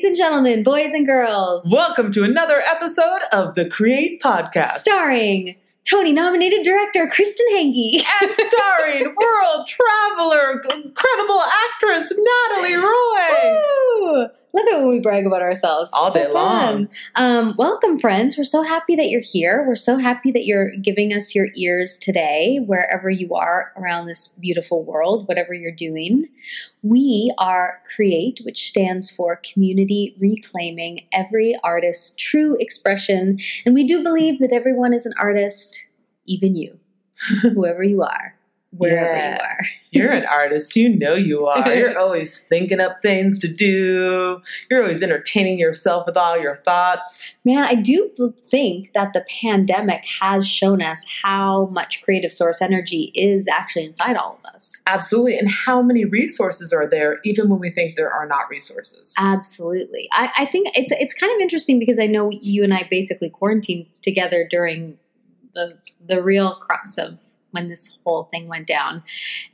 Ladies and gentlemen, boys and girls, Welcome to another episode of the Create Podcast. starring Tony nominated director Kristin Hanggi. and starring world traveler, incredible actress Natalie Roy. Woo! Love it when we brag about ourselves. All So day long. Um, welcome, friends. We're so happy that you're here. We're so happy that you're giving us your ears today, wherever you are around this beautiful world, whatever you're doing. We are CREATE, which stands for Community Reclaiming Every Artist's True Expression. And we do believe that everyone is an artist, even you, whoever you are, wherever Yeah. you are. You're an artist, you know you are. You're always thinking up things to do. You're always entertaining yourself with all your thoughts. Man, I do think that the pandemic has shown us how much creative source energy is actually inside all of us. Absolutely. And how many resources are there, even when we think there are not resources? Absolutely. I, I think it's it's kind of interesting because I know you and I basically quarantined together during the the real crux of when this whole thing went down.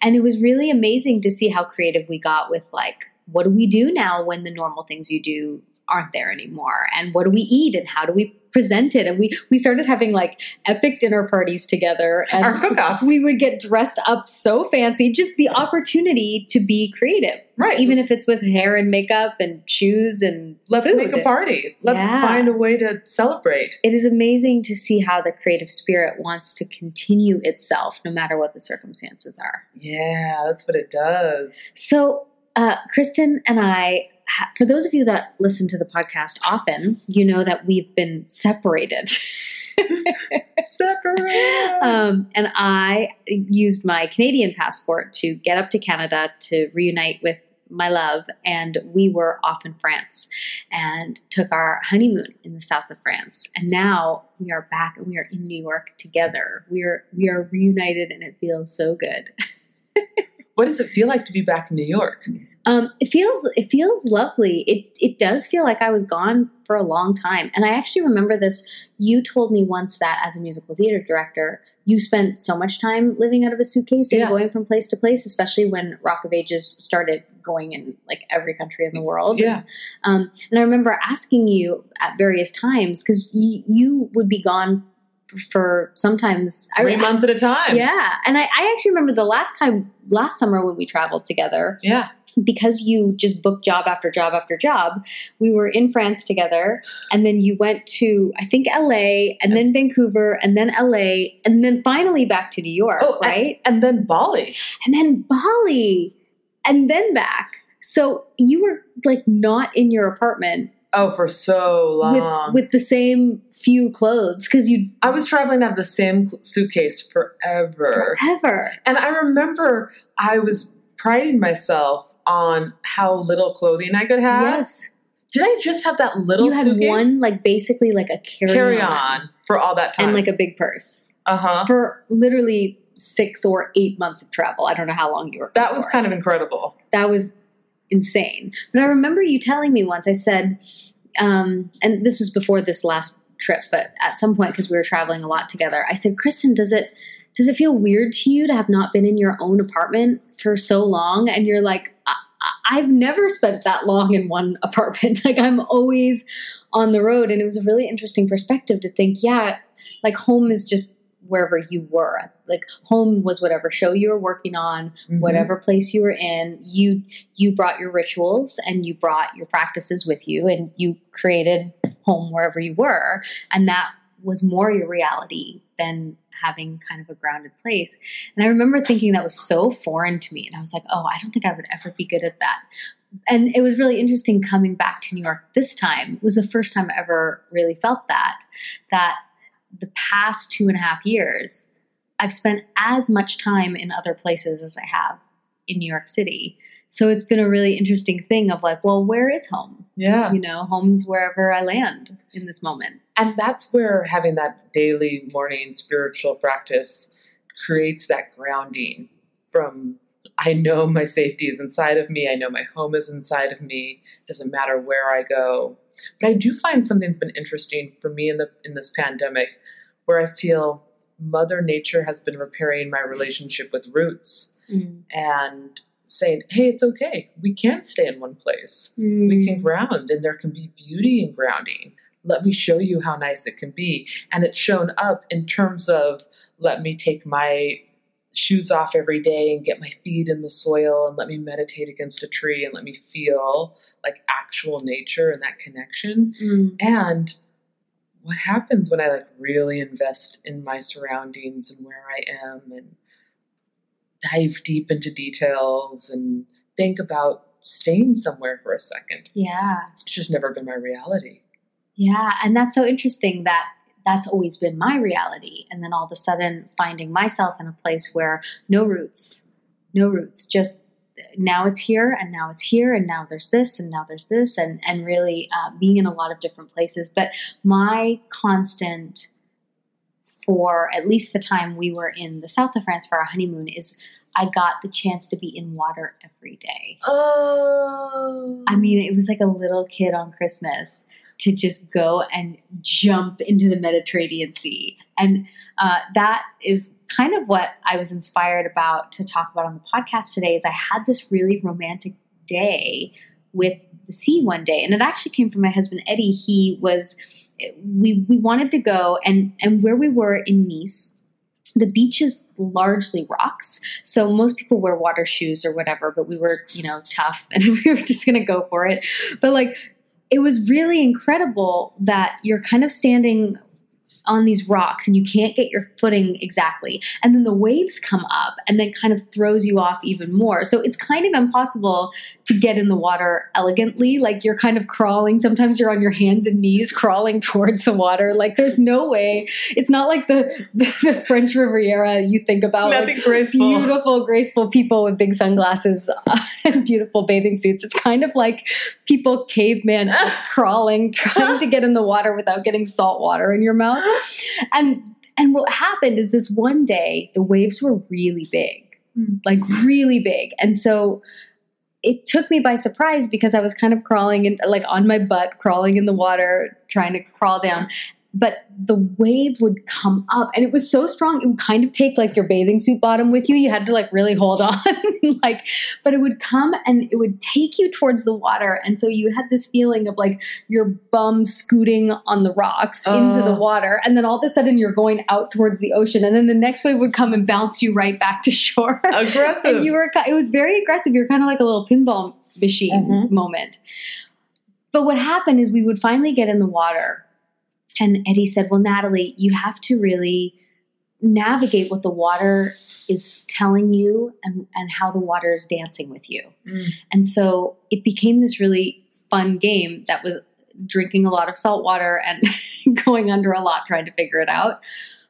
And it was really amazing to see how creative we got with like, what do we do now when the normal things you do aren't there anymore? And what do we eat and how do we present it? And we we started having like epic dinner parties together and Our cook-offs. we would get dressed up so fancy, just the opportunity to be creative. right. Even if it's with hair and makeup and shoes and Let's food. make a party. Let's Yeah. find a way to celebrate. It is amazing to see how the creative spirit wants to continue itself no matter what the circumstances are. Yeah, that's what it does. So, uh, Kristen and I, for those of you that listen to the podcast often, you know that we've been separated. Separate. um, and I used my Canadian passport to get up to Canada to reunite with my love, and we were off in France and took our honeymoon in the south of France. And now we are back and we are in New York together. We are we are reunited, and it feels so good. what does it feel like to be back in New York? Um, it feels it feels lovely. It it does feel like I was gone for a long time. And I actually remember this. You told me once that as a musical theater director, you spent so much time living out of a suitcase and Yeah. going from place to place, especially when Rock of Ages started going in like every country in the world. Yeah. Um, and I remember asking you at various times because y- you would be gone for sometimes I- Three months at a time. Yeah, and I, I actually remember the last time last summer when we traveled together Yeah. because you just booked job after job after job, we were in France together, and then you went to I think LA, and then Vancouver, and then LA, and then finally back to New York, Oh, and- right? And then Bali. And then Bali, and then back. So you were like not in your apartment Oh, for so long. with with the same few clothes because you I was traveling to have the same suitcase forever. forever. And I remember I was priding myself on how little clothing I could have. Yes, Did I just have that little you had suitcase? one like basically like a carry, carry on for all that time. and like a big purse. uh huh. for literally six or eight months of travel. I don't know how long you were. That was kind of incredible. that was insane. But I remember you telling me once. I said, um, and this was before this last trip, but at some point because we were traveling a lot together, I said, Kristin, does it does it feel weird to you to have not been in your own apartment for so long? And you're like, I've never spent that long in one apartment. like I'm always on the road, and it was a really interesting perspective to think, yeah, like home is just wherever you were. Like home was whatever show you were working on, Mhm. whatever place you were in. You you brought your rituals and you brought your practices with you, and you created home wherever you were, and that was more your reality than having kind of a grounded place. And I remember thinking that was so foreign to me, and I was like, oh, I don't think I would ever be good at that. And it was really interesting coming back to New York this time. It was the first time I ever really felt that. That the past two and a half years, I've spent as much time in other places as I have in New York City. So it's been a really interesting thing of like, well, where is home? Yeah. You know, home's wherever I land in this moment. And that's where having that daily morning spiritual practice creates that grounding from I know my safety is inside of me, I know my home is inside of me, doesn't matter where I go. But I do find something's been interesting for me in the in this pandemic where I feel mother nature has been repairing my relationship with roots Mm. and saying, hey, it's okay. We can stay in one place. We can Mm. ground, and there can be beauty in grounding. Let me show you how nice it can be. And it's shown up in terms of let me take my shoes off every day and get my feet in the soil and let me meditate against a tree and let me feel like actual nature and that connection. Mm. And what happens when I like really invest in my surroundings and where I am and dive deep into details and think about staying somewhere for a second. Yeah. It's just never been my reality. Yeah, and that's so interesting that that's always been my reality. And then all of a sudden finding myself in a place where no roots, no roots, just now it's here and now it's here and now there's this and now there's this and, and really uh, being in a lot of different places. But my constant for at least the time we were in the south of France for our honeymoon is I got the chance to be in water every day. Oh. I mean, it was like a little kid on Christmas to just go and jump into the Mediterranean Sea. And uh, that is kind of what I was inspired about to talk about on the podcast today is I had this really romantic day with the sea one day. And it actually came from my husband Eddie. He was we we wanted to go and and where we were in Nice, the beach is largely rocks. So most people wear water shoes or whatever, but we were, you know, tough and we were just going to go for it. But like, it was really incredible that you're kind of standing on these rocks and you can't get your footing exactly. And then the waves come up and then kind of throws you off even more. So it's kind of impossible to get in the water elegantly. Like you're kind of crawling. Sometimes you're on your hands and knees crawling towards the water. Like there's no way. It's not like the, the, the French Riviera you think about. like, graceful. beautiful, graceful people with big sunglasses and beautiful bathing suits. It's kind of like people caveman us crawling, trying to get in the water without getting salt water in your mouth. And and what happened is this one day the waves were really big, Hmm. like really big, and so it took me by surprise because I was kind of crawling and like on my butt, crawling in the water, trying to crawl down. But the wave would come up and it was so strong, it would kind of take like your bathing suit bottom with you. You had to like really hold on. like, but it would come and it would take you towards the water. And so you had this feeling of like your bum scooting on the rocks into the water. And then all of a sudden you're going out towards the ocean. And then the next wave would come and bounce you right back to shore. Aggressive. and you were it was very aggressive you're kind of like a little pinball machine Mhm. moment but what happened is we would finally get in the water and eddie said well natalie you have to really navigate what the water is telling you and, and how the water is dancing with you Mm. and so it became this really fun game that was drinking a lot of salt water and going under a lot trying to figure it out.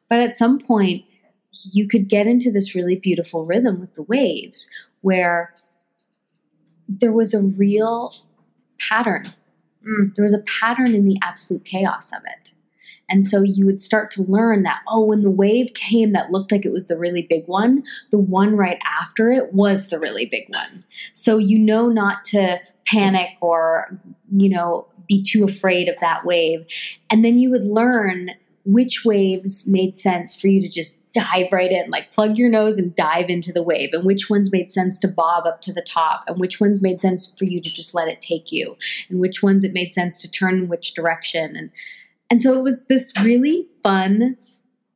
But at some point, you could get into this really beautiful rhythm with the waves where there was a real pattern. Mm. There was a pattern in the absolute chaos of it. And so you would start to learn that, oh, when the wave came that looked like it was the really big one, the one right after it was the really big one. So you know not to panic or, you know, be too afraid of that wave. And then you would learn which waves made sense for you to just dive right in, like plug your nose and dive into the wave, and which ones made sense to bob up to the top, and which ones made sense for you to just let it take you, and which ones it made sense to turn in which direction. And and so it was this really fun,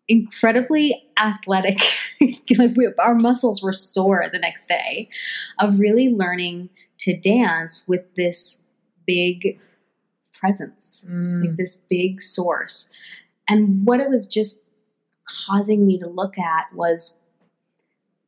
incredibly athletic, like we, our muscles were sore the next day of really learning to dance with this big presence, Mm. like this big source. And what it was just causing me to look at was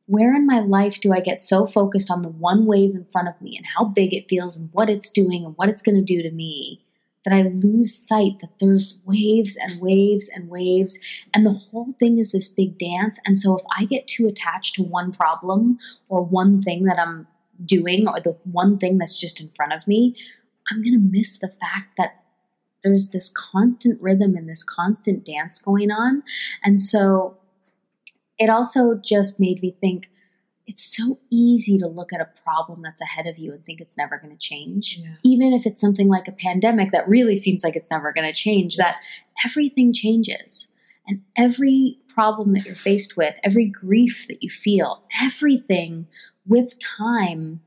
where in my life do I get so focused on the one wave in front of me and how big it feels and what it's doing and what it's going to do to me that I lose sight that there's waves and waves and waves and the whole thing is this big dance. And so if I get too attached to one problem or one thing that I'm doing or the one thing that's just in front of me, I'm going to miss the fact that there's this constant rhythm and this constant dance going on. And so it also just made me think it's so easy to look at a problem that's ahead of you and think it's never going to change. Yeah. Even if it's something like a pandemic that really seems like it's never going to change, that everything changes. And every problem that you're faced with, every grief that you feel, everything with time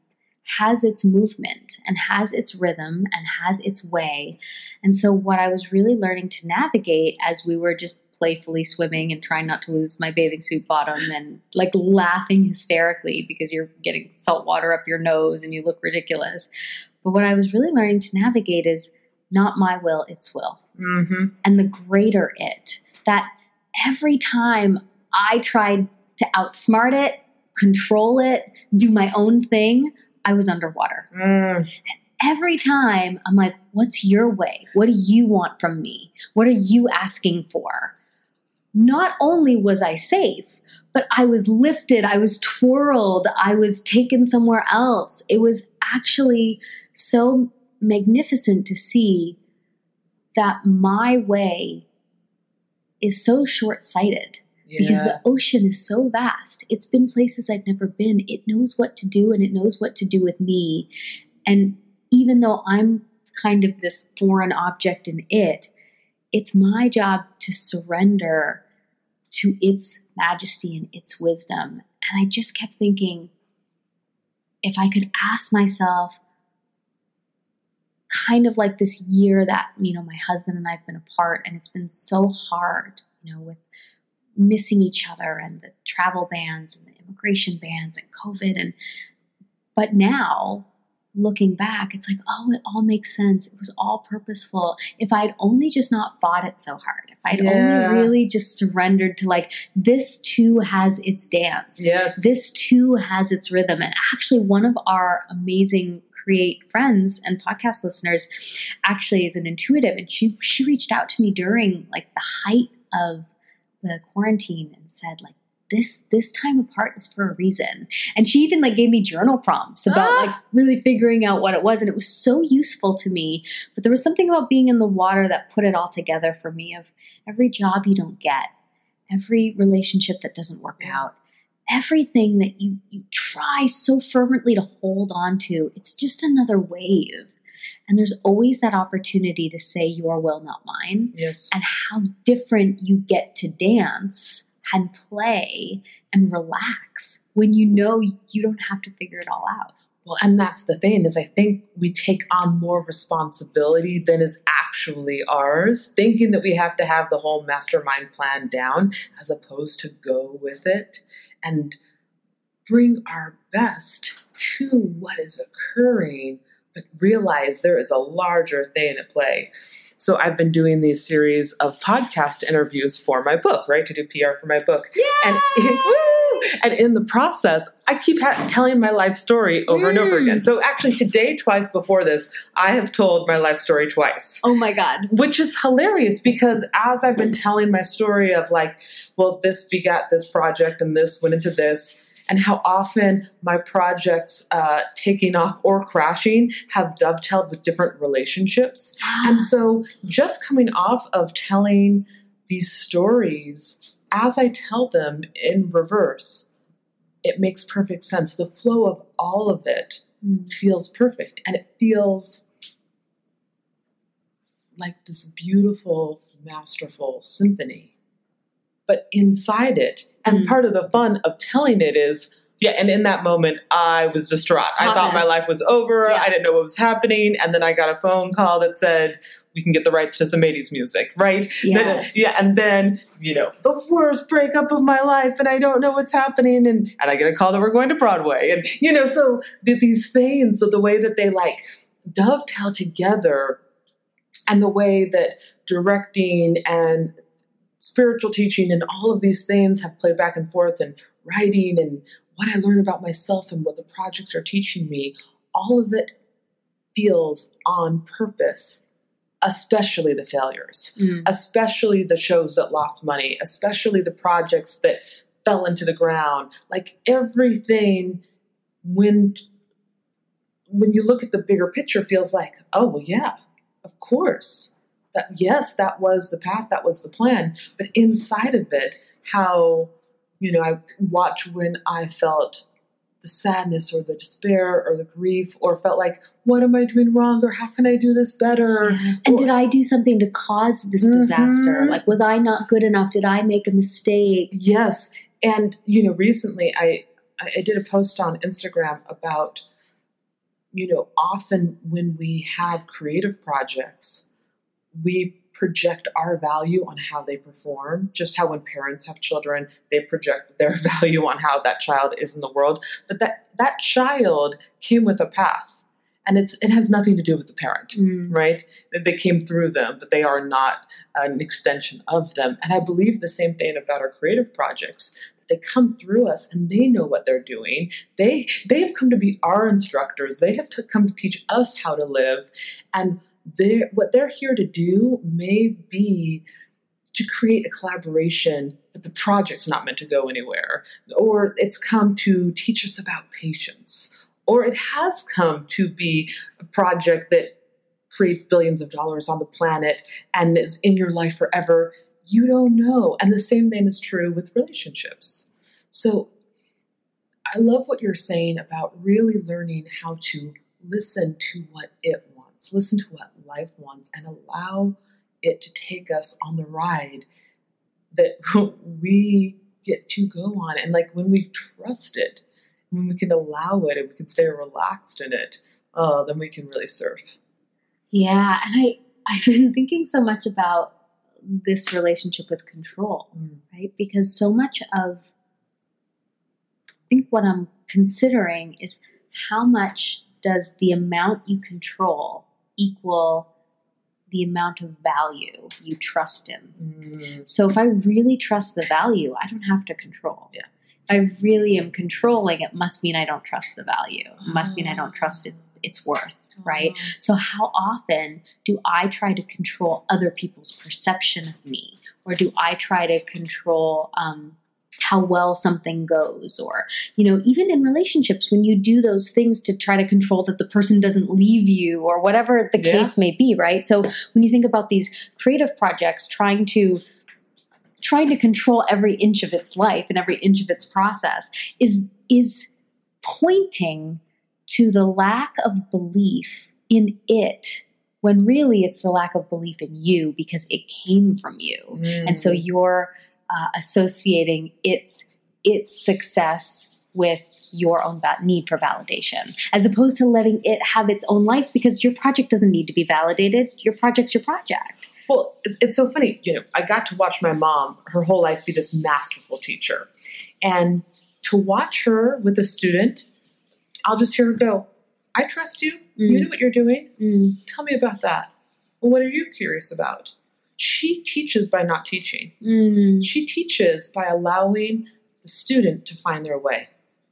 has its movement and has its rhythm and has its way. And so, what I was really learning to navigate as we were just playfully swimming and trying not to lose my bathing suit bottom and like laughing hysterically because you're getting salt water up your nose and you look ridiculous. But what I was really learning to navigate is not my will, its will. Mm-hmm. And the greater it, that every time I tried to outsmart it, control it, do my own thing, I was underwater. Mm. Every time I'm like, what's your way? What do you want from me? What are you asking for? Not only was I safe, but I was lifted, I was twirled, I was taken somewhere else. It was actually so magnificent to see that my way is so short sighted because the ocean is so vast. It's been places I've never been. It knows what to do and it knows what to do with me. And even though I'm kind of this foreign object in it, it's my job to surrender to its majesty and its wisdom. And I just kept thinking if I could ask myself, kind of like this year that, you know, my husband and I've been apart, and it's been so hard, you know, with missing each other and the travel bans and the immigration bans and COVID. And but now looking back, it's like, oh, it all makes sense. It was all purposeful. If I'd only just not fought it so hard, if I'd Yeah. only really just surrendered to like, this too has its dance. Yes. This too has its rhythm. And actually, one of our amazing create friends and podcast listeners actually is an intuitive and she she reached out to me during like the height of the quarantine and said like this this time apart is for a reason. And she even like gave me journal prompts about Ah. like really figuring out what it was and it was so useful to me. But there was something about being in the water that put it all together for me of every job you don't get every relationship that doesn't work out everything that you you try so fervently to hold on to it's just another wave and there's always that opportunity to say your will not mine Yes. and how different you get to dance and play and relax when you know you don't have to figure it all out. Well, and that's the thing is I think we take on more responsibility than is actually ours, thinking that we have to have the whole mastermind plan down as opposed to go with it and bring our best to what is occurring, but realize there is a larger thing at play. So I've been doing these series of podcast interviews for my book, right? To do PR for my book. And woo! and in the process, I keep ha- telling my life story over and over Mm. again. So actually, today, twice before this, I have told my life story twice, Oh my God. which is hilarious because as I've been telling my story of like, well, this begat this project and this went into this. And how often my projects uh, taking off or crashing have dovetailed with different relationships. And so, just coming off of telling these stories, as I tell them in reverse, it makes perfect sense. The flow of all of it Mm. feels perfect, and it feels like this beautiful, masterful symphony. But inside it, and Mm. part of the fun of telling it is, yeah, and in that moment, I was distraught. I thought my life was over. Yeah. I didn't know what was happening. And then I got a phone call that said, we can get the rights to some 80s music, right? Then- Yes. yeah, and then, you know, the worst breakup of my life, and I don't know what's happening, and, and I get a call that we're going to Broadway. And, you know, so th- these things, so the way that they like dovetail together, and the way that directing and spiritual teaching and all of these things have played back and forth, and writing and what I learn about myself and what the projects are teaching me, all of it feels on purpose, especially the failures Mm. especially the shows that lost money, especially the projects that fell into the ground. Like everything when when you look at the bigger picture feels like, oh well yeah, of course. That yes, that was the path, that was the plan. But inside of it, how you know, I watch when I felt the sadness or the despair or the grief or felt like, what am I doing wrong or how can I do this better? Yes. And did I do something to cause this disaster? Mhm. Like, was I not good enough? Did I make a mistake? Yes. And, you know, recently I I, I did a post on Instagram about, you know, often when we have creative projects, we project our value on how they perform, just how when parents have children, they project their value on how that child is in the world. But that that child came with a path. And it's it has nothing to do with the parent, Mm. right? They came through them, but they are not an extension of them. And I believe the same thing about our creative projects. They come through us and they know what they're doing. They they have come to be our instructors. They have to come to teach us how to live. And they're, what they're here to do may be to create a collaboration, but the project's not meant to go anywhere. Or it's come to teach us about patience. Or it has come to be a project that creates billions of dollars on the planet and is in your life forever. You don't know. And the same thing is true with relationships. So I love what you're saying about really learning how to listen to what it wants, listen to what life wants, and allow it to take us on the ride that we get to go on. And like when we trust it, when we can allow it and we can stay relaxed in it, uh, then we can really surf. Yeah, and I I've been thinking so much about this relationship with control, Mm. right? Because so much of I think what I'm considering is how much does the amount you control equal the amount of value you trust in? Mm. So if I really trust the value, I don't have to control. Yeah. If I really am controlling, it must mean I don't trust the value. It must mean I don't trust it, its worth. Right. So, how often do I try to control other people's perception of me? Or do I try to control um, how well something goes? Or, you know, even in relationships, when you do those things to try to control that the person doesn't leave you or whatever the Yeah. case may be, right? So, when you think about these creative projects, trying to trying to control every inch of its life and every inch of its process is is pointing to the lack of belief in it when really it's the lack of belief in you because it came from you Mm. and so you're uh, associating its its success with your own va- need for validation as opposed to letting it have its own life because your project doesn't need to be validated your project's your project Well, it's so funny. You know, I got to watch my mom her whole life be this masterful teacher. And to watch her with a student, I'll just hear her go, I trust you. You Mm. know what you're doing. Mm. Tell me about that. Well, what are you curious about? She teaches by not teaching. Mm. She teaches by allowing the student to find their way.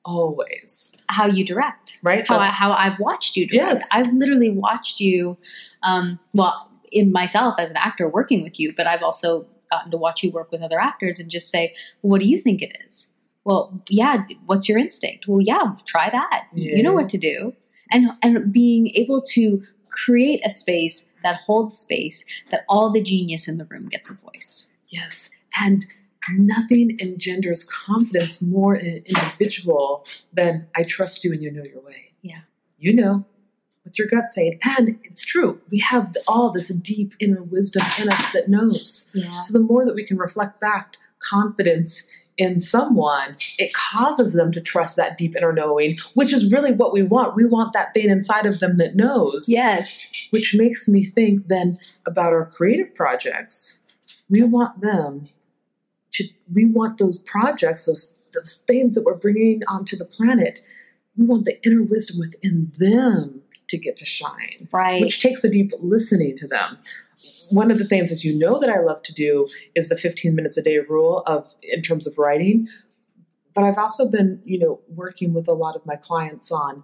Always. how you direct Right? how, I, how I've watched you direct. Yes. I've literally watched you, um, well, in myself as an actor working with you, but I've also gotten to watch you work with other actors and just say, well, what do you think it is? Well, yeah, what's your instinct? Well, yeah, try that. You know what to do. And, and being able to create a space that holds space that all the genius in the room gets a voice. Yes. And nothing engenders confidence more in an individual than I trust you and you know your way. Yeah. You know. What's your gut saying? And it's true. We have all this deep inner wisdom in us that knows. Yeah. So the more that we can reflect back confidence in someone, it causes them to trust that deep inner knowing, which is really what we want. We want that thing inside of them that knows Yes. which makes me think then about our creative projects. We want them to, we want those projects, those, those things that we're bringing onto the planet, we want the inner wisdom within them to get to shine, Right. which takes a deep listening to them. One of the things, as you know, that I love to do is the 15 minutes a day rule of in terms of writing. But I've also been, you know, working with a lot of my clients on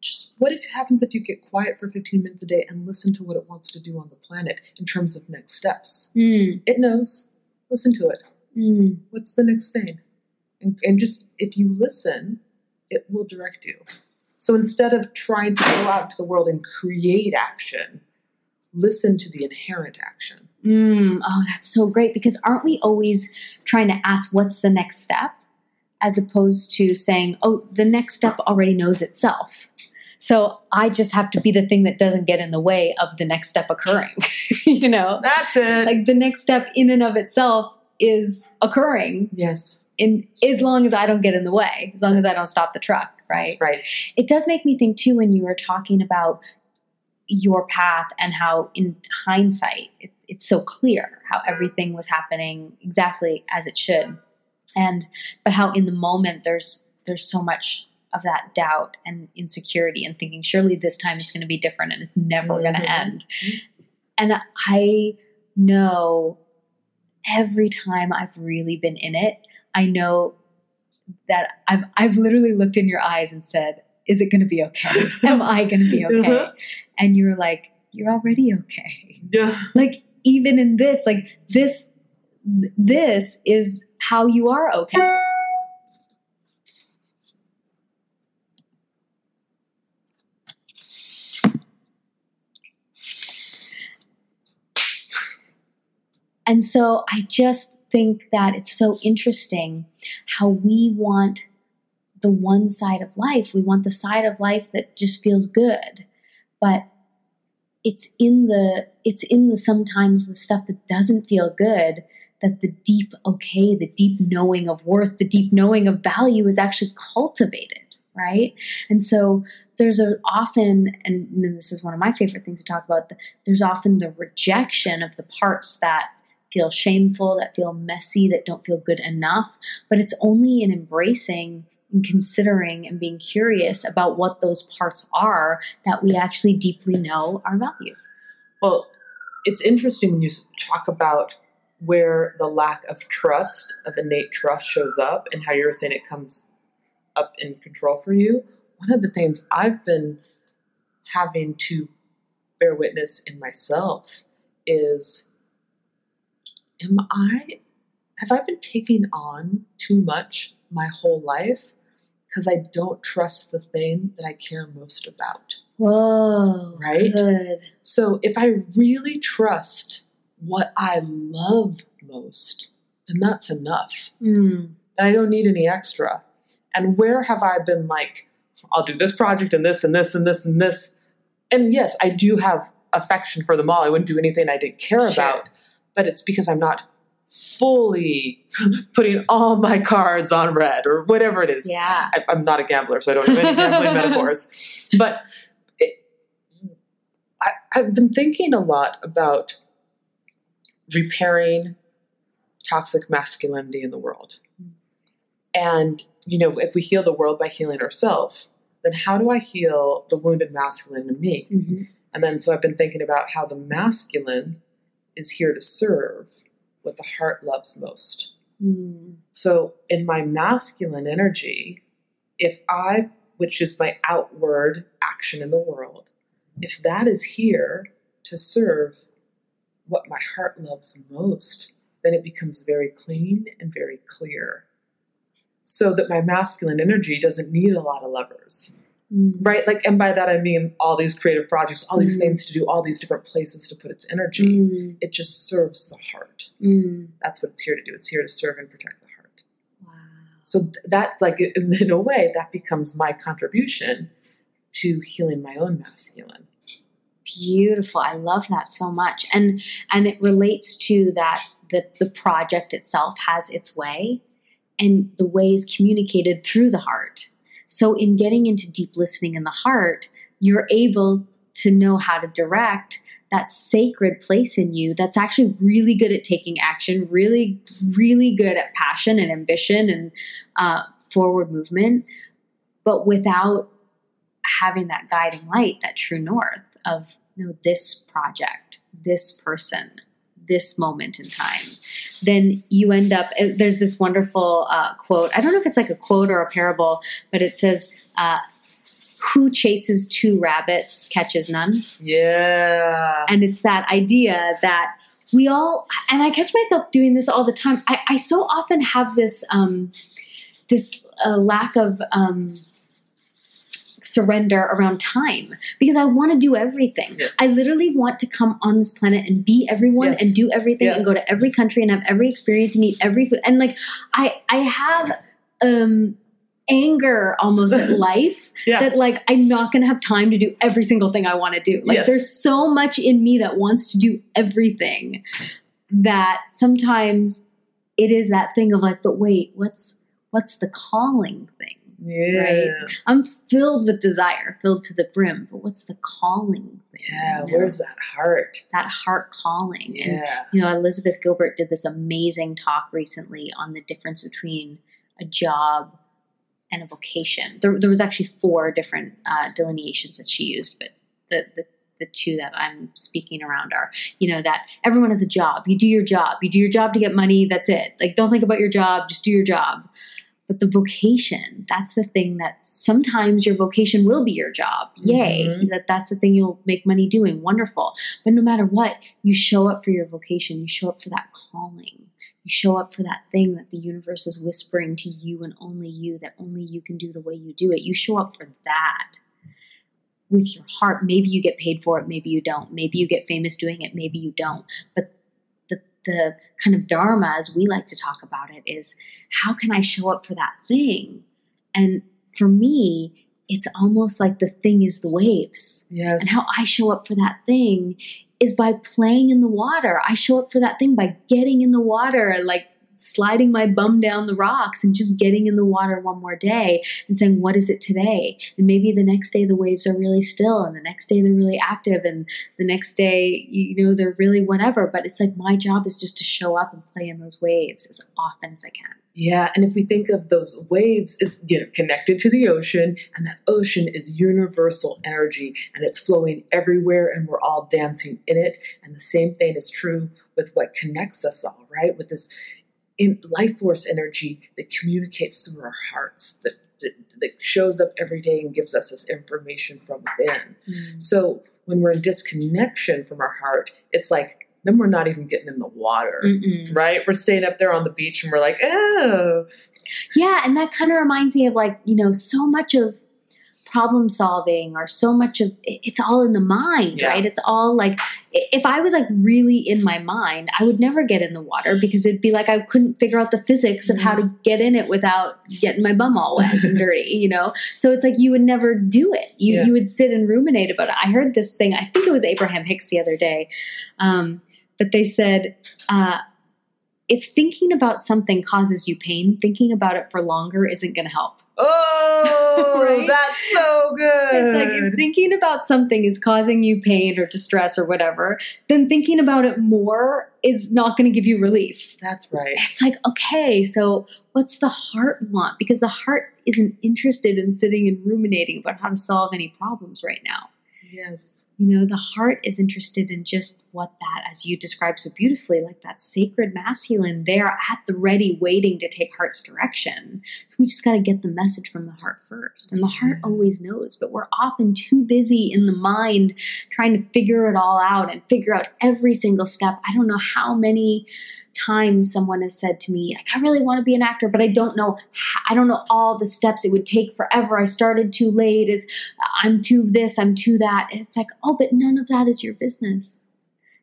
just what if happens if you get quiet for 15 minutes a day and listen to what it wants to do on the planet in terms of next steps. Mm, it knows. Listen to it. Mm. what's the next thing? And, and just if you listen it will direct you. So instead of trying to go out into the world and create action listen to the inherent action Mm, oh, that's so great because aren't we always trying to ask what's the next step as opposed to saying, oh, the next step already knows itself. So I just have to be the thing that doesn't get in the way of the next step occurring. you know, that's it like the next step in and of itself is occurring Yes. in as long as I don't get in the way, as long as I don't stop the truck, right? That's right. It does make me think too when you were talking about your path and how, in hindsight, it, it's so clear how everything was happening exactly as it should, and but how in the moment there's there's so much of that doubt and insecurity and thinking surely this time it's going to be different and it's never going Mhm. to end. And I know every time I've really been in it, I know that I've I've literally looked in your eyes and said, "Is it going to be okay? Am I going to be okay?" Uh-huh. And you were like, "You're already okay." Yeah. Like even in this, like this, this is how you are okay. And so I just think that it's so interesting how we want the one side of life. We want the side of life that just feels good. But it's in the it's in the sometimes the stuff that doesn't feel good that the deep okay, the deep knowing of worth, the deep knowing of value is actually cultivated, right? And so there's a often, and this is one of my favorite things to talk about. There's often the rejection of the parts that feel shameful, that feel messy, that don't feel good enough. But it's only in embracing and considering and being curious about what those parts are that we actually deeply know our value. Well, it's interesting when you talk about where the lack of trust, of innate trust, shows up and how you were saying it comes up in control for you. One of the things I've been having to bear witness in myself is am I, have I been taking on too much my whole life because I don't trust the thing that I care most about? Whoa. Right? Good. So if I really trust what I love most, then that's enough. Mm. And I don't need any extra. And where have I been like, I'll do this project and this and this and this and this. And yes, I do have affection for them all. I wouldn't do anything I didn't care Sure. about. But it's because I'm not fully putting all my cards on red or whatever it is. Yeah. I, I'm not a gambler, so I don't have any gambling metaphors. But it, I, I've been thinking a lot about repairing toxic masculinity in the world. And, you know, if we heal the world by healing ourselves, then how do I heal the wounded masculine in me? Mhm. And then so I've been thinking about how the masculine is here to serve what the heart loves most. Mm. So, in my masculine energy, if I, which is my outward action in the world, if that is here to serve what my heart loves most, then it becomes very clean and very clear. So that my masculine energy doesn't need a lot of levers. Right? Like, and by that I mean all these creative projects, all these Mm. things to do, all these different places to put its energy. Mm. It just serves the heart. Mm. That's what it's here to do. It's here to serve and protect the heart. Wow. So th- that, like, in, in a way, that becomes my contribution to healing my own masculine. beautiful i love that so much and and it relates to that the the project itself has its way and the way is communicated through the heart so in getting into deep listening in the heart you're able to know how to direct that sacred place in you that's actually really good at taking action really really good at passion and ambition and uh, forward movement but without having that guiding light that true north of you know this project this person this moment in time then you end up uh, there's this wonderful uh, quote. I don't know if it's like a quote or a parable but it says uh, who chases two rabbits catches none. Yeah. and it's that idea that we all and i catch myself doing this all the time. I, I so often have this um, this uh, lack of um, surrender around time because i want to do everything Yes. i literally want to come on this planet and be everyone Yes. and do everything Yes. and go to every country and have every experience and eat every food and like i i have um anger almost at life yeah. that like I'm not going to have time to do every single thing I want to do. Like Yes. there's so much in me that wants to do everything that sometimes it is that thing of like, but wait, what's what's the calling thing? Yeah. Right. I'm filled with desire, filled to the brim, but what's the calling? Yeah. you know? Where's that heart? that heart calling? And Yeah. you know, Elizabeth Gilbert did this amazing talk recently on the difference between a job and a vocation. There, there was actually four different uh, delineations that she used, but the, the the two that I'm speaking around are, you know, that everyone has a job. You do your job. You do your job to get money. That's it. Like, don't think about your job. Just do your job. But the vocation, that's the thing that sometimes your vocation will be your job. Yay. Mhm. That that's the thing you'll make money doing. Wonderful. But no matter what, you show up for your vocation. You show up for that calling. You show up for that thing that the universe is whispering to you and only you, that only you can do the way you do it. You show up for that with your heart. Maybe you get paid for it, maybe you don't. Maybe you get famous doing it, maybe you don't. But the, kind of dharma, as we like to talk about it, is how can I show up for that thing? And for me, it's almost like the thing is the waves. Yes. And how I show up for that thing is by playing in the water. I show up for that thing by getting in the water, like sliding my bum down the rocks and just getting in the water one more day and saying, What is it today? And maybe the next day the waves are really still, and the next day they're really active, and the next day, you know, they're really whatever. But it's like my job is just to show up and play in those waves as often as I can. Yeah, and if we think of those waves as you know connected to the ocean, and that ocean is universal energy, and it's flowing everywhere, and we're all dancing in it. And the same thing is true with what connects us all, right? With this in life force energy that communicates through our hearts, that, that that shows up every day and gives us this information from within. Mm. So when we're in disconnection from our heart, it's like then we're not even getting in the water. Mm-mm. Right? We're staying up there on the beach and we're like, oh, Yeah, and that kind of reminds me of like, you know, so much of problem solving or so much of it's all in the mind, Yeah. right? It's all like if I was like really in my mind, I would never get in the water because it'd be like I couldn't figure out the physics of how to get in it without getting my bum all wet and dirty, you know? So it's like you would never do it. You Yeah. you would sit and ruminate about it. I heard this thing, I think it was Abraham Hicks the other day. Um, but they said uh, if thinking about something causes you pain, thinking about it for longer isn't going to help. oh, Oh, right? that's so good. It's like if thinking about something is causing you pain or distress or whatever, then thinking about it more is not going to give you relief. that's right. It's like, okay, so what's the heart want? Because the heart isn't interested in sitting and ruminating about how to solve any problems right now. Yes. You know, the heart is interested in just what that, as you described so beautifully, like that sacred masculine there at the ready, waiting to take heart's direction. So we just got to get the message from the heart first. And the heart mm-hmm. always knows, but we're often too busy in the mind trying to figure it all out and figure out every single step. I don't know how many times someone has said to me like i really want to be an actor but i don't know I don't know all the steps it would take forever i started too late is I'm too this, I'm too that. And it's like, oh, but none of that is your business.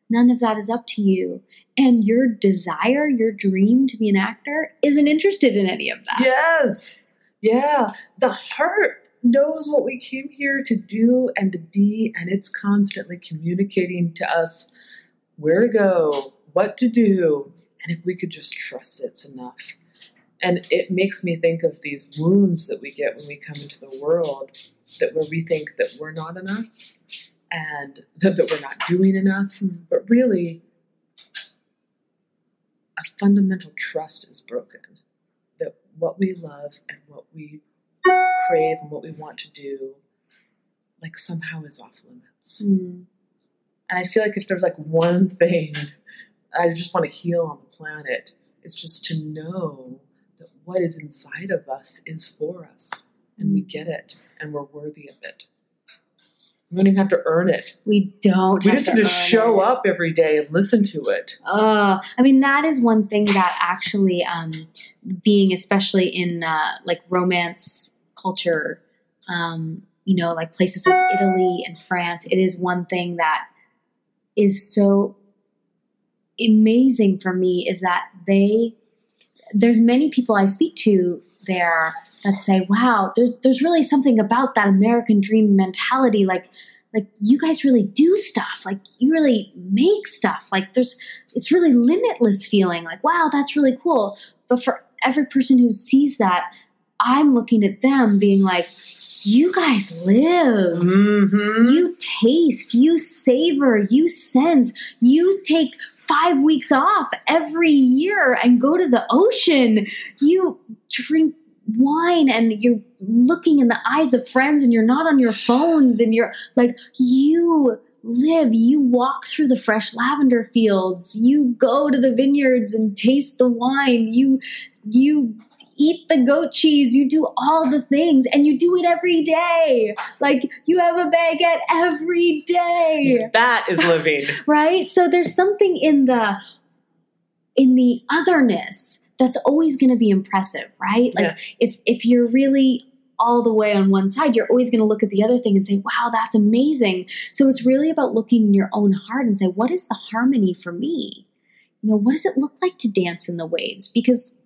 None of that is up to you. And your desire, your dream to be an actor isn't interested in any of that. Yes. Yeah. The heart knows what we came here to do and to be, and it's constantly communicating to us where to go, what to do, and if we could just trust it's enough. And it makes me think of these wounds that we get when we come into the world that where we think that we're not enough and that, that we're not doing enough. Mm. But really, a fundamental trust is broken that what we love and what we crave and what we want to do, like somehow is off limits. Mm. And I feel like if there's like one thing I just want to heal on the planet, it's just to know that what is inside of us is for us and we get it and we're worthy of it. We don't even have to earn it. We don't. We just have to earn show it. up every day and listen to it. Uh, I mean, that is one thing that actually, um, being especially in uh, like romance culture, um, you know, like places like Italy and France, it is one thing that is so amazing for me is that they, there's many people I speak to there that say, wow, there, there's really something about that American dream mentality. Like, like you guys really do stuff. Like you really make stuff. Like there's it's really limitless feeling. Like wow, that's really cool. But for every person who sees that, I'm looking at them being like, you guys live. Mm-hmm. You taste, you savor, you sense, you take five weeks off every year and go to the ocean. You drink wine and you're looking in the eyes of friends and you're not on your phones and you're like, you live, you walk through the fresh lavender fields, you go to the vineyards and taste the wine, you, you eat the goat cheese, you do all the things, and you do it every day. Like you have a baguette every day. That is living. right? So there's something in the in the otherness that's always going to be impressive, right? Like Yeah. if if you're really all the way on one side, you're always going to look at the other thing and say, "Wow, that's amazing." So it's really about looking in your own heart and say, "What is the harmony for me?" You know, what does it look like to dance in the waves? Because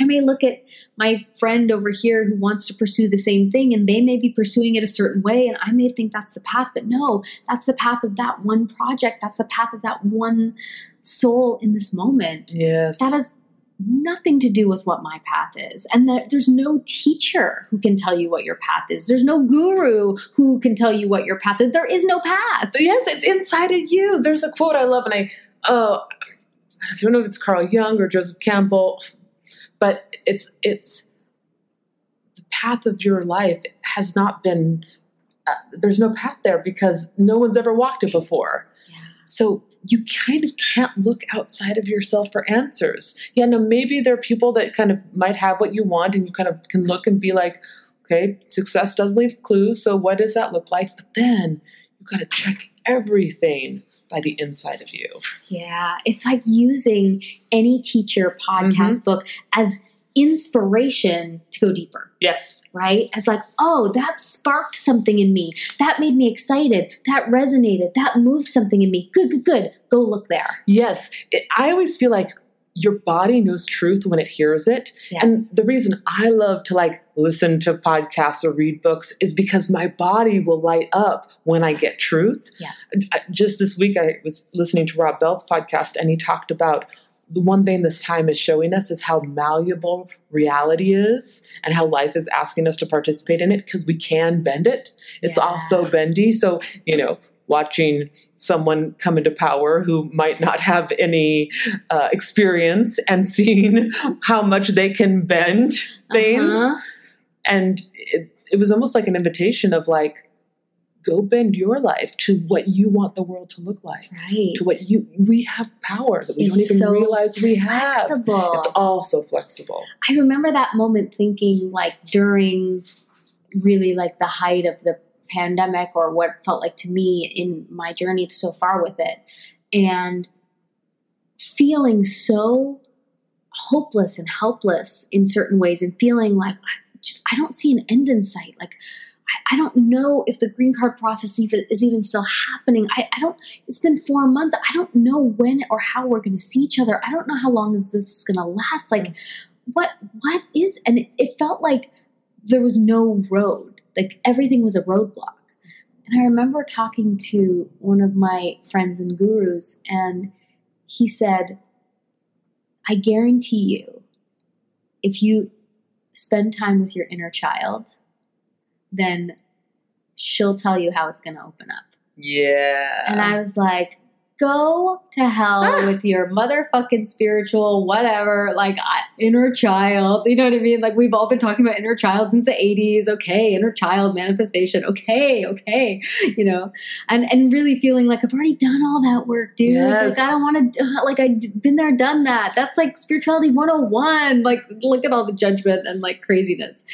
I may look at my friend over here who wants to pursue the same thing and they may be pursuing it a certain way and I may think that's the path, but no, that's the path of that one project. That's the path of that one soul in this moment. Yes. That has nothing to do with what my path is. And that there's no teacher who can tell you what your path is. There's no guru who can tell you what your path is. There is no path. yes, it's inside of you. There's a quote I love, and I oh, I don't know if it's Carl Jung or Joseph Campbell, but it's it's the path of your life has not been. Uh, there's no path there because no one's ever walked it before. Yeah. So you kind of can't look outside of yourself for answers. Yeah, no, maybe there are people that kind of might have what you want, and you kind of can look and be like, okay, success does leave clues. So what does that look like? But then you got to check everything by the inside of you. Yeah, it's like using any teacher podcast mm-hmm. book as inspiration to go deeper, Yes. right? As like, oh, that sparked something in me. That made me excited. That resonated. That moved something in me. Good, good, good. Go look there. Yes. It, I always feel like your body knows truth when it hears it. Yes. And the reason I love to like listen to podcasts or read books is because my body will light up when I get truth. Yeah. Just this week, I was listening to Rob Bell's podcast, and he talked about the one thing this time is showing us is how malleable reality is and how life is asking us to participate in it because we can bend it. It's Yeah. also bendy. So, you know, watching someone come into power who might not have any uh, experience and seeing how much they can bend things. Uh-huh. and it, it was almost like an invitation of like go bend your life to what you want the world to look like. Right. to what you we have power that we don't even so realize we have. it's all so flexible. I remember that moment thinking like during really like the height of the pandemic or what felt like to me in my journey so far with it. And feeling so hopeless and helpless in certain ways and feeling like I just I don't see an end in sight. Like I, I don't know if the green card process even is even still happening. I, I don't it's been four months. I don't know when or how we're going to see each other. I don't know how long is this going to last. Like what what is and it, it felt like there was no road like everything was a roadblock. And i remember talking to one of my friends and gurus and he said i guarantee you if you spend time with your inner child then she'll tell you how it's going to open up. Yeah. And I was like, go to hell Ah. with your motherfucking spiritual, whatever, like I, inner child. You know what I mean? Like we've all been talking about inner child since the 80s. Okay, inner child manifestation. Okay, okay. You know, and and really feeling like I've already done all that work, dude. Yes. Like I don't want to, like I've been there, done that. That's like spirituality 101. Like look at all the judgment and like craziness.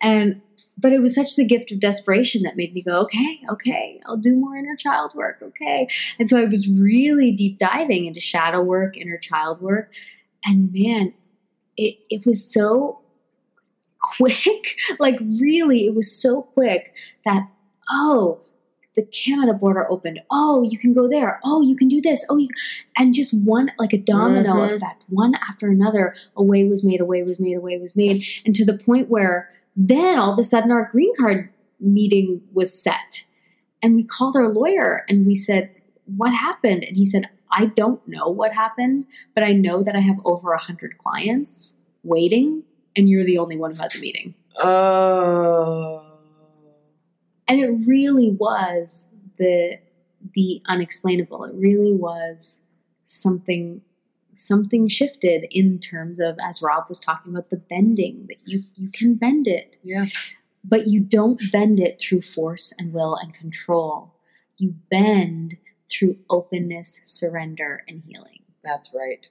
And but it was such the gift of desperation that made me go, okay, okay, I'll do more inner child work, okay. And so I was really deep diving into shadow work, inner child work, and man, it it was so quick, like really, it was so quick that oh, the Canada border opened. Oh, you can go there. Oh, you can do this. Oh, you and just one like a domino Mhm. effect, one after another. A way was made. A way was made. A way was made, and to the point where then all of a sudden our green card meeting was set. and we called our lawyer and we said, What happened? And he said, I don't know what happened, but I know that I have over a hundred clients waiting, and you're the only one who has a meeting. Oh. And it really was the the unexplainable. It really was something something shifted in terms of as Rob was talking about the bending that you you can bend it Yeah. but you don't bend it through force and will and control. You bend through openness, surrender, and healing. That's right.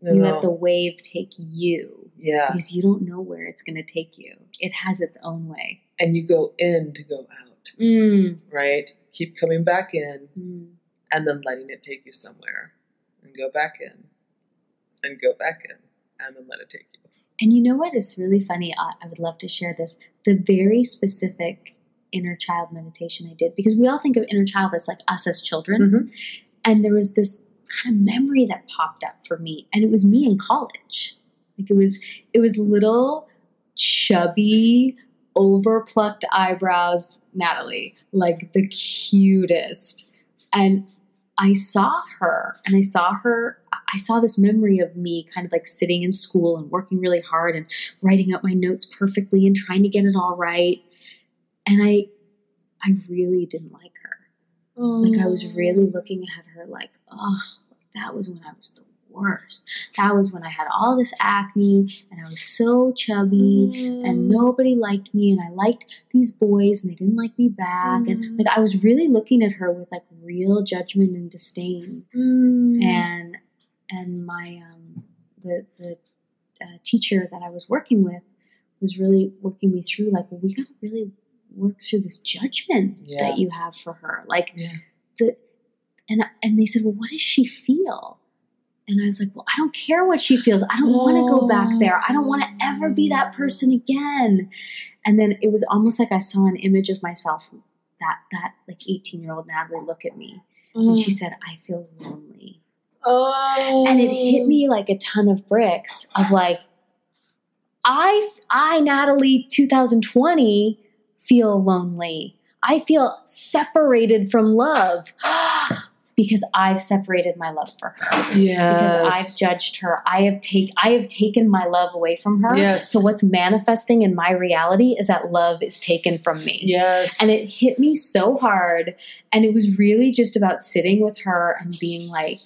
You No. let the wave take you yeah. because you don't know where it's going to take you. It has its own way. And you go in to go out, Mm. right? Keep coming back in Mm. and then letting it take you somewhere and go back in and go back in and then let it take you. And you know what is really funny? I, I would love to share this. The very specific inner child meditation I did, because we all think of inner child as like us as children. Mhm. And there was this kind of memory that popped up for me, and it was me in college. Like it was, it was little chubby, overplucked eyebrows, Natalie, like the cutest. And I saw her, and I saw her. I saw this memory of me kind of like sitting in school and working really hard and writing out my notes perfectly and trying to get it all right. And I, I really didn't like her. Like I was oh. really looking at her like, oh, that was when I was the worst. That was when I had all this acne and I was so chubby and nobody liked me and I liked these boys and they didn't like me back. Mm. And like I was really looking at her with like real judgment and disdain. Mm. And and my um the the uh, teacher that I was working with was really working me through like, well, we gotta really work through this judgment Yeah. that you have for her. Like Yeah. the and and they said, "Well, what does she feel?" And I was like, "Well, I don't care what she feels. I don't want to go back oh. there. I don't want to ever be that person again." And then it was almost like I saw an image of myself that that like 18-year-old Natalie look at me and she mm. said, "I feel lonely." Oh. And it hit oh. me like a ton of bricks of like I I Natalie 2020 feel lonely. I feel separated from love because I've separated my love for her. Yes. Because I've judged her. I have take I have taken my love away from her. Yes. So what's manifesting in my reality is that love is taken from me. Yes. And it hit me so hard. And it was really just about sitting with her and being like,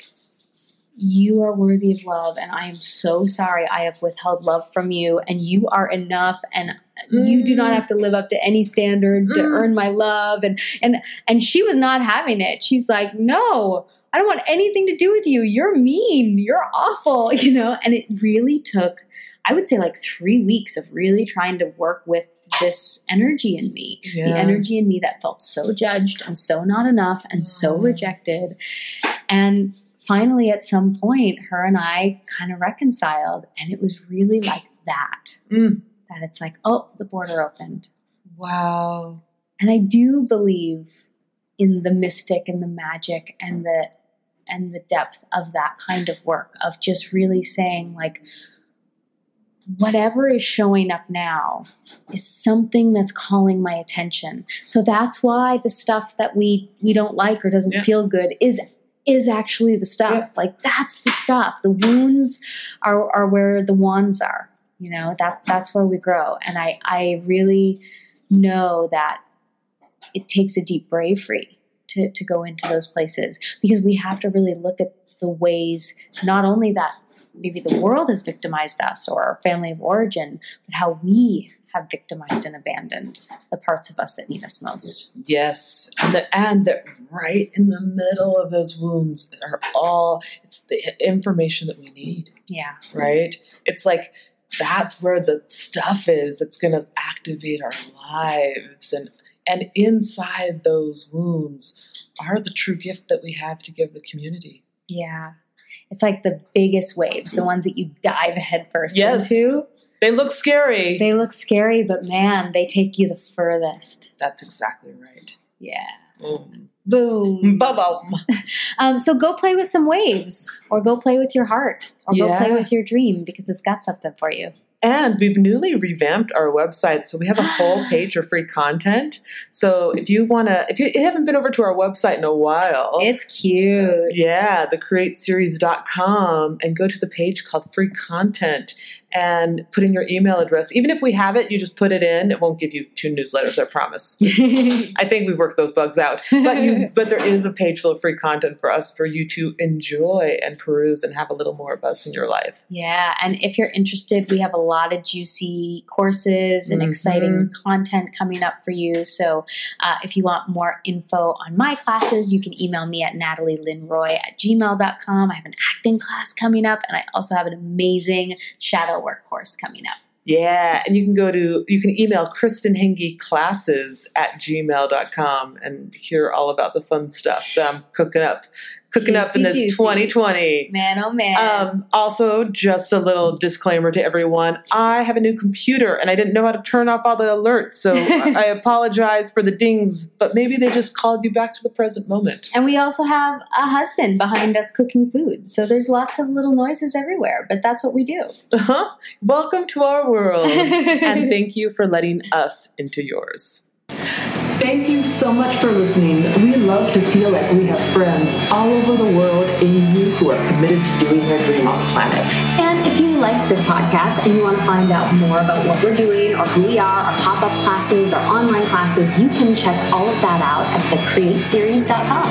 You are worthy of love. And I am so sorry I have withheld love from you. And you are enough. And you do not Mm. have to live up to any standard to Mm. earn my love. And and and she was not having it. She's like, No, I don't want anything to do with you. You're mean. You're awful. You know? And it really took, I would say like three weeks of really trying to work with this energy in me yeah. the energy in me that felt so judged and so not enough and so Mm. rejected. And finally, at some point, her and I kind of reconciled, and it was really like that. Mm. That it's like, oh, the border opened. Wow. And I do believe in the mystic and the magic and the and the depth of that kind of work of just really saying like whatever is showing up now is something that's calling my attention. So that's why the stuff that we we don't like or doesn't Yeah. feel good is is actually the stuff. Yeah. Like that's the stuff. The wounds are are where the wands are. You know, that that's where we grow. And I I really know that it takes a deep bravery to, to go into those places because we have to really look at the ways not only that maybe the world has victimized us or our family of origin, but how we have victimized and abandoned the parts of us that need us most. Yes, and that and that right in the middle of those wounds are all it's the information that we need, Yeah. right? It's like that's where the stuff is that's going to activate our lives and and inside those wounds are the true gift that we have to give the community. Yeah. It's like the biggest waves, the ones that you dive headfirst Yes. into. They look scary. They look scary, but man, they take you the furthest. that's exactly right. Yeah. Mm. Boom. Ba-bum. Um, so go play with some waves, or go play with your heart, or go play with your dream because it's got something for you. And we've newly revamped our website, so we have a whole page of free content. So if you want to, if you haven't been over to our website in a while, It's cute. yeah, thecreateseries.com and go to the page called free content and put in your email address. Even if we have it, you just put it in. It won't give you two newsletters, I promise. I think we've worked those bugs out. But you but there is a page full of free content for us for you to enjoy and peruse and have a little more of us in your life. Yeah, and if you're interested, we have a lot of juicy courses and Mhm. exciting content coming up for you. So, uh, if you want more info on my classes, you can email me at natalielynroy at gmail.com. I have an acting class coming up, and I also have an amazing shadow work course coming up. Yeah, and you can go to you can email Kristin Hanggi classes at gmail.com and hear all about the fun stuff that I'm cooking up cooking up in this juicy. 2020. Man, oh man. Um, also, just a little disclaimer to everyone I have a new computer and I didn't know how to turn off all the alerts, so I I apologize for the dings, but maybe they just called you back to the present moment. and we also have a husband behind us cooking food. So there's lots of little noises everywhere, but that's what we do. Uh-huh. Welcome to our world, and thank you for letting us into yours. Thank you so much for listening. We love to feel like we have friends all over the world in you who are committed to doing their dream on the planet. And if you liked this podcast and you want to find out more about what we're doing or who we are, our pop up classes, our online classes, you can check all of that out at thecreateseries.com.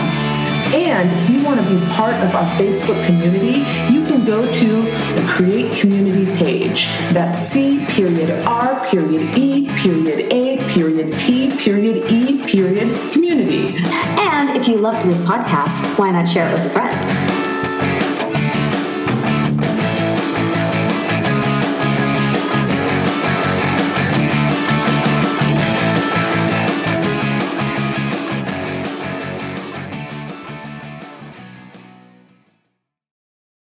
And if you want to be part of our Facebook community, you go to the Create Community page. That's C period R period E period A period T period E period community. And if you loved this podcast, why not share it with a friend?